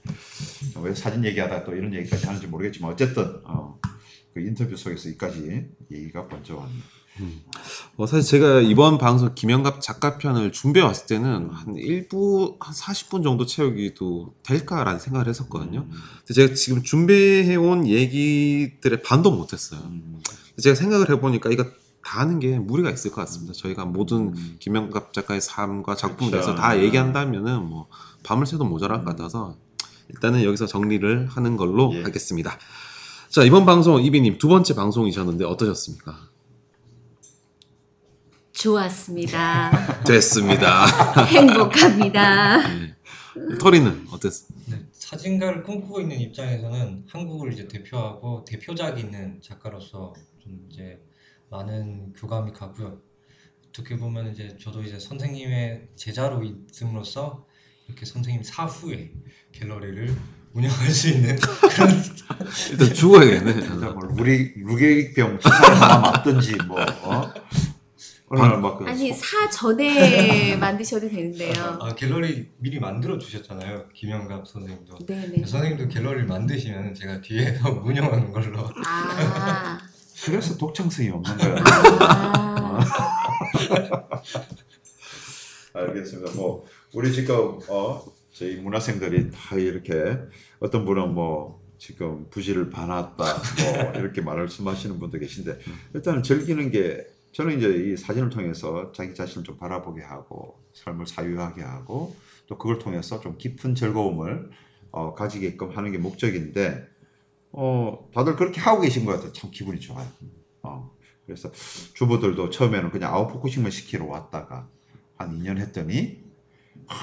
Speaker 3: 왜 사진 얘기하다 또 이런 얘기까지 하는지 모르겠지만 어쨌든 어, 그 인터뷰 속에서 이까지 얘기가 번져 왔네요.
Speaker 2: 어, 사실 제가 이번 방송 김영갑 작가 편을 준비해 왔을 때는 한 1부 한 40분 정도 채우기도 될까라는 생각을 했었거든요.
Speaker 3: 음,
Speaker 2: 근데 제가 지금 준비해 온 얘기들의 반도 못 했어요.
Speaker 3: 음,
Speaker 2: 제가 생각을 해 보니까 이거 다 하는 게 무리가 있을 것 같습니다. 저희가 모든
Speaker 3: 음.
Speaker 2: 김영갑 작가의 삶과 작품에
Speaker 3: 그렇죠.
Speaker 2: 대해서 다 얘기한다면은 뭐 밤을 새도 모자랄 것 같아서 일단은 여기서 정리를 하는 걸로
Speaker 3: 예.
Speaker 2: 하겠습니다. 자 이번 방송 이비님 두 번째 방송이셨는데 어떠셨습니까?
Speaker 4: 좋았습니다. *laughs*
Speaker 2: 됐습니다. *laughs*
Speaker 4: 행복합니다.
Speaker 2: 네. 토리는 어땠어?
Speaker 5: 네, 사진가를 꿈꾸고 있는 입장에서는 한국을 이제 대표하고 대표작이 있는 작가로서 좀 이제 많은 교감이 가고요. 어떻게 보면 이제 저도 이제 선생님의 제자로 있음으로써 이렇게 선생님 사후에 갤러리를 운영할 수 있는 그런 *laughs*
Speaker 2: 일단 죽어야겠네.
Speaker 3: 뭐 루게 루게릭병 주사를 하나 맞든지 뭐 어? 오늘 막그
Speaker 4: 아니 사 전에 *laughs* 만드셔도 되는데요.
Speaker 5: 아, 갤러리 미리 만들어 주셨잖아요 김영갑 선생님도
Speaker 4: 네네.
Speaker 5: 선생님도 갤러리를 만드시면 제가 뒤에서 *laughs* 운영하는 걸로
Speaker 4: 아.
Speaker 3: 그래서 독창성이 없는 거야.
Speaker 4: 아. *laughs*
Speaker 3: 알겠습니다. 뭐 우리 지금 어 저희 문화생들이 다 이렇게 어떤 분은 뭐 지금 부지를 봐놨다 뭐 *laughs* 이렇게 말씀하시는 분도 계신데 일단은 즐기는 게 저는 이제 이 사진을 통해서 자기 자신을 좀 바라보게 하고 삶을 사유하게 하고 또 그걸 통해서 좀 깊은 즐거움을 어, 가지게끔 하는 게 목적인데 어 다들 그렇게 하고 계신 것 같아요. 참 기분이 좋아요. 어 그래서 주부들도 처음에는 그냥 out focusing만 시키러 왔다가 한 2년 했더니 하,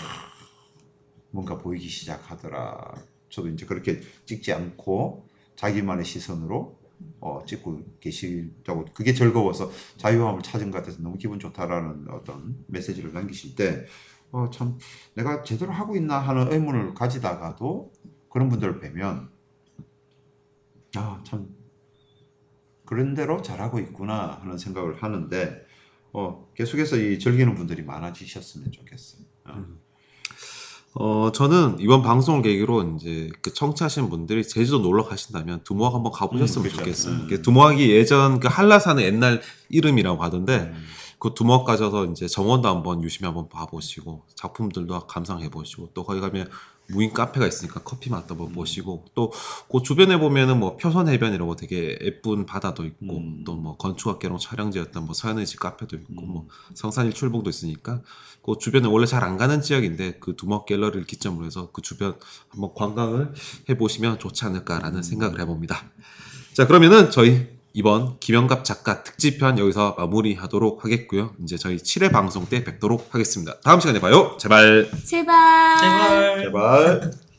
Speaker 3: 뭔가 보이기 시작하더라. 저도 이제 그렇게 찍지 않고 자기만의 시선으로 어, 찍고 계시다고 그게 즐거워서 자유함을 찾은 것 같아서 너무 기분 좋다라는 어떤 메시지를 남기실 때 어, 참 내가 제대로 하고 있나 하는 의문을 가지다가도 그런 분들을 뵈면 아 참 그런 대로 잘하고 있구나 하는 생각을 하는데 어, 계속해서 이 즐기는 분들이 많아지셨으면 좋겠어요. 어.
Speaker 2: 어, 저는 이번 방송을 계기로 이제 그 청취하시는 분들이 제주도 놀러 가신다면 두모학 한번 가보셨으면
Speaker 3: 음, 그렇죠.
Speaker 2: 좋겠어요.
Speaker 3: 음.
Speaker 2: 그 두모학이 예전 그 한라산의 옛날 이름이라고 하던데
Speaker 3: 음.
Speaker 2: 그 두모학 가셔서 이제 정원도 한번 유심히 한번 봐보시고 작품들도 감상해 보시고 또 거기 가면 무인 카페가 있으니까 커피 맛도 한번 보시고 또 그 주변에 보면은 뭐 표선 해변이라고 되게 예쁜 바다도 있고
Speaker 3: 음.
Speaker 2: 또뭐 건축학개론 촬영지였던 뭐 서현의 집 카페도 있고
Speaker 3: 음.
Speaker 2: 뭐 성산일 출봉도 있으니까 그 주변에 원래 잘 안 가는 지역인데 그 두목 갤러리를 기점으로 해서 그 주변 한번 관광을 해보시면 좋지 않을까라는 생각을 해봅니다. 자 그러면은 저희 이번 김영갑 작가 특집편 여기서 마무리하도록 하겠고요. 이제 저희 7회 방송 때 뵙도록 하겠습니다. 다음 시간에 봐요. 제발.
Speaker 4: 제발.
Speaker 5: 제발
Speaker 3: 제발.